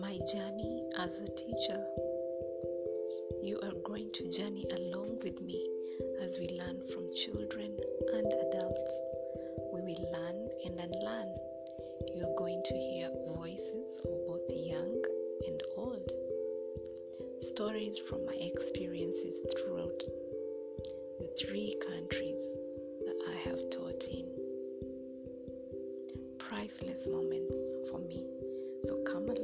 My journey as a teacher. You are going to journey along with me as we learn from children and adults. We will learn and unlearn. You are going to hear voices of both young and old, stories from my experiences throughout the three countries that I have taught in. Priceless moments for me. So come along.